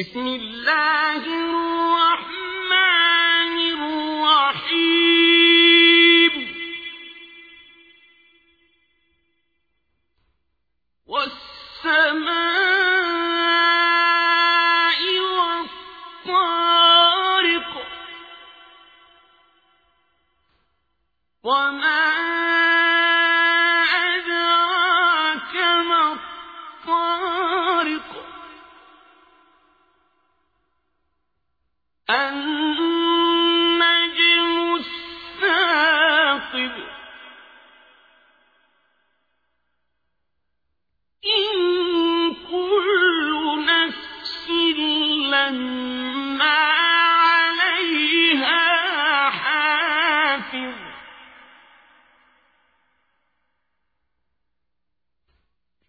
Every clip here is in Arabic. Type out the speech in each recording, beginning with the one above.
بسم الله الرحمن الرحيم. والسماء والطارق وما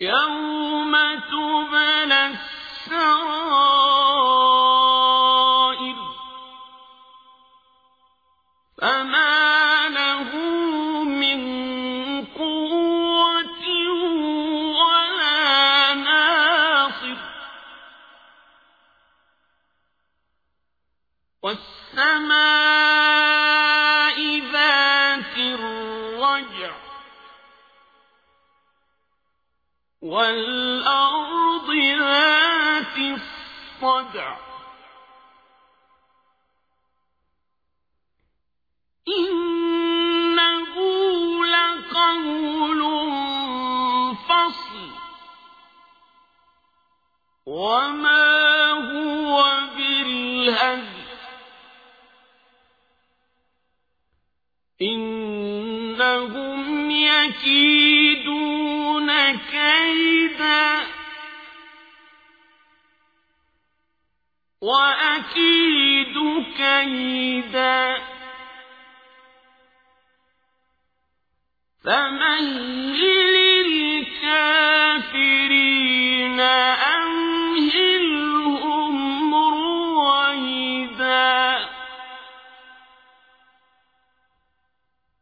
يوم تبلى السرائر فما له من قوة ولا ناصر والسماء ذات الرجع والأرض ذات الصدع. إنه لقول فصل. وما هو بالهزل إنهم يكيدون كيدا وأكيد كيدا فمهل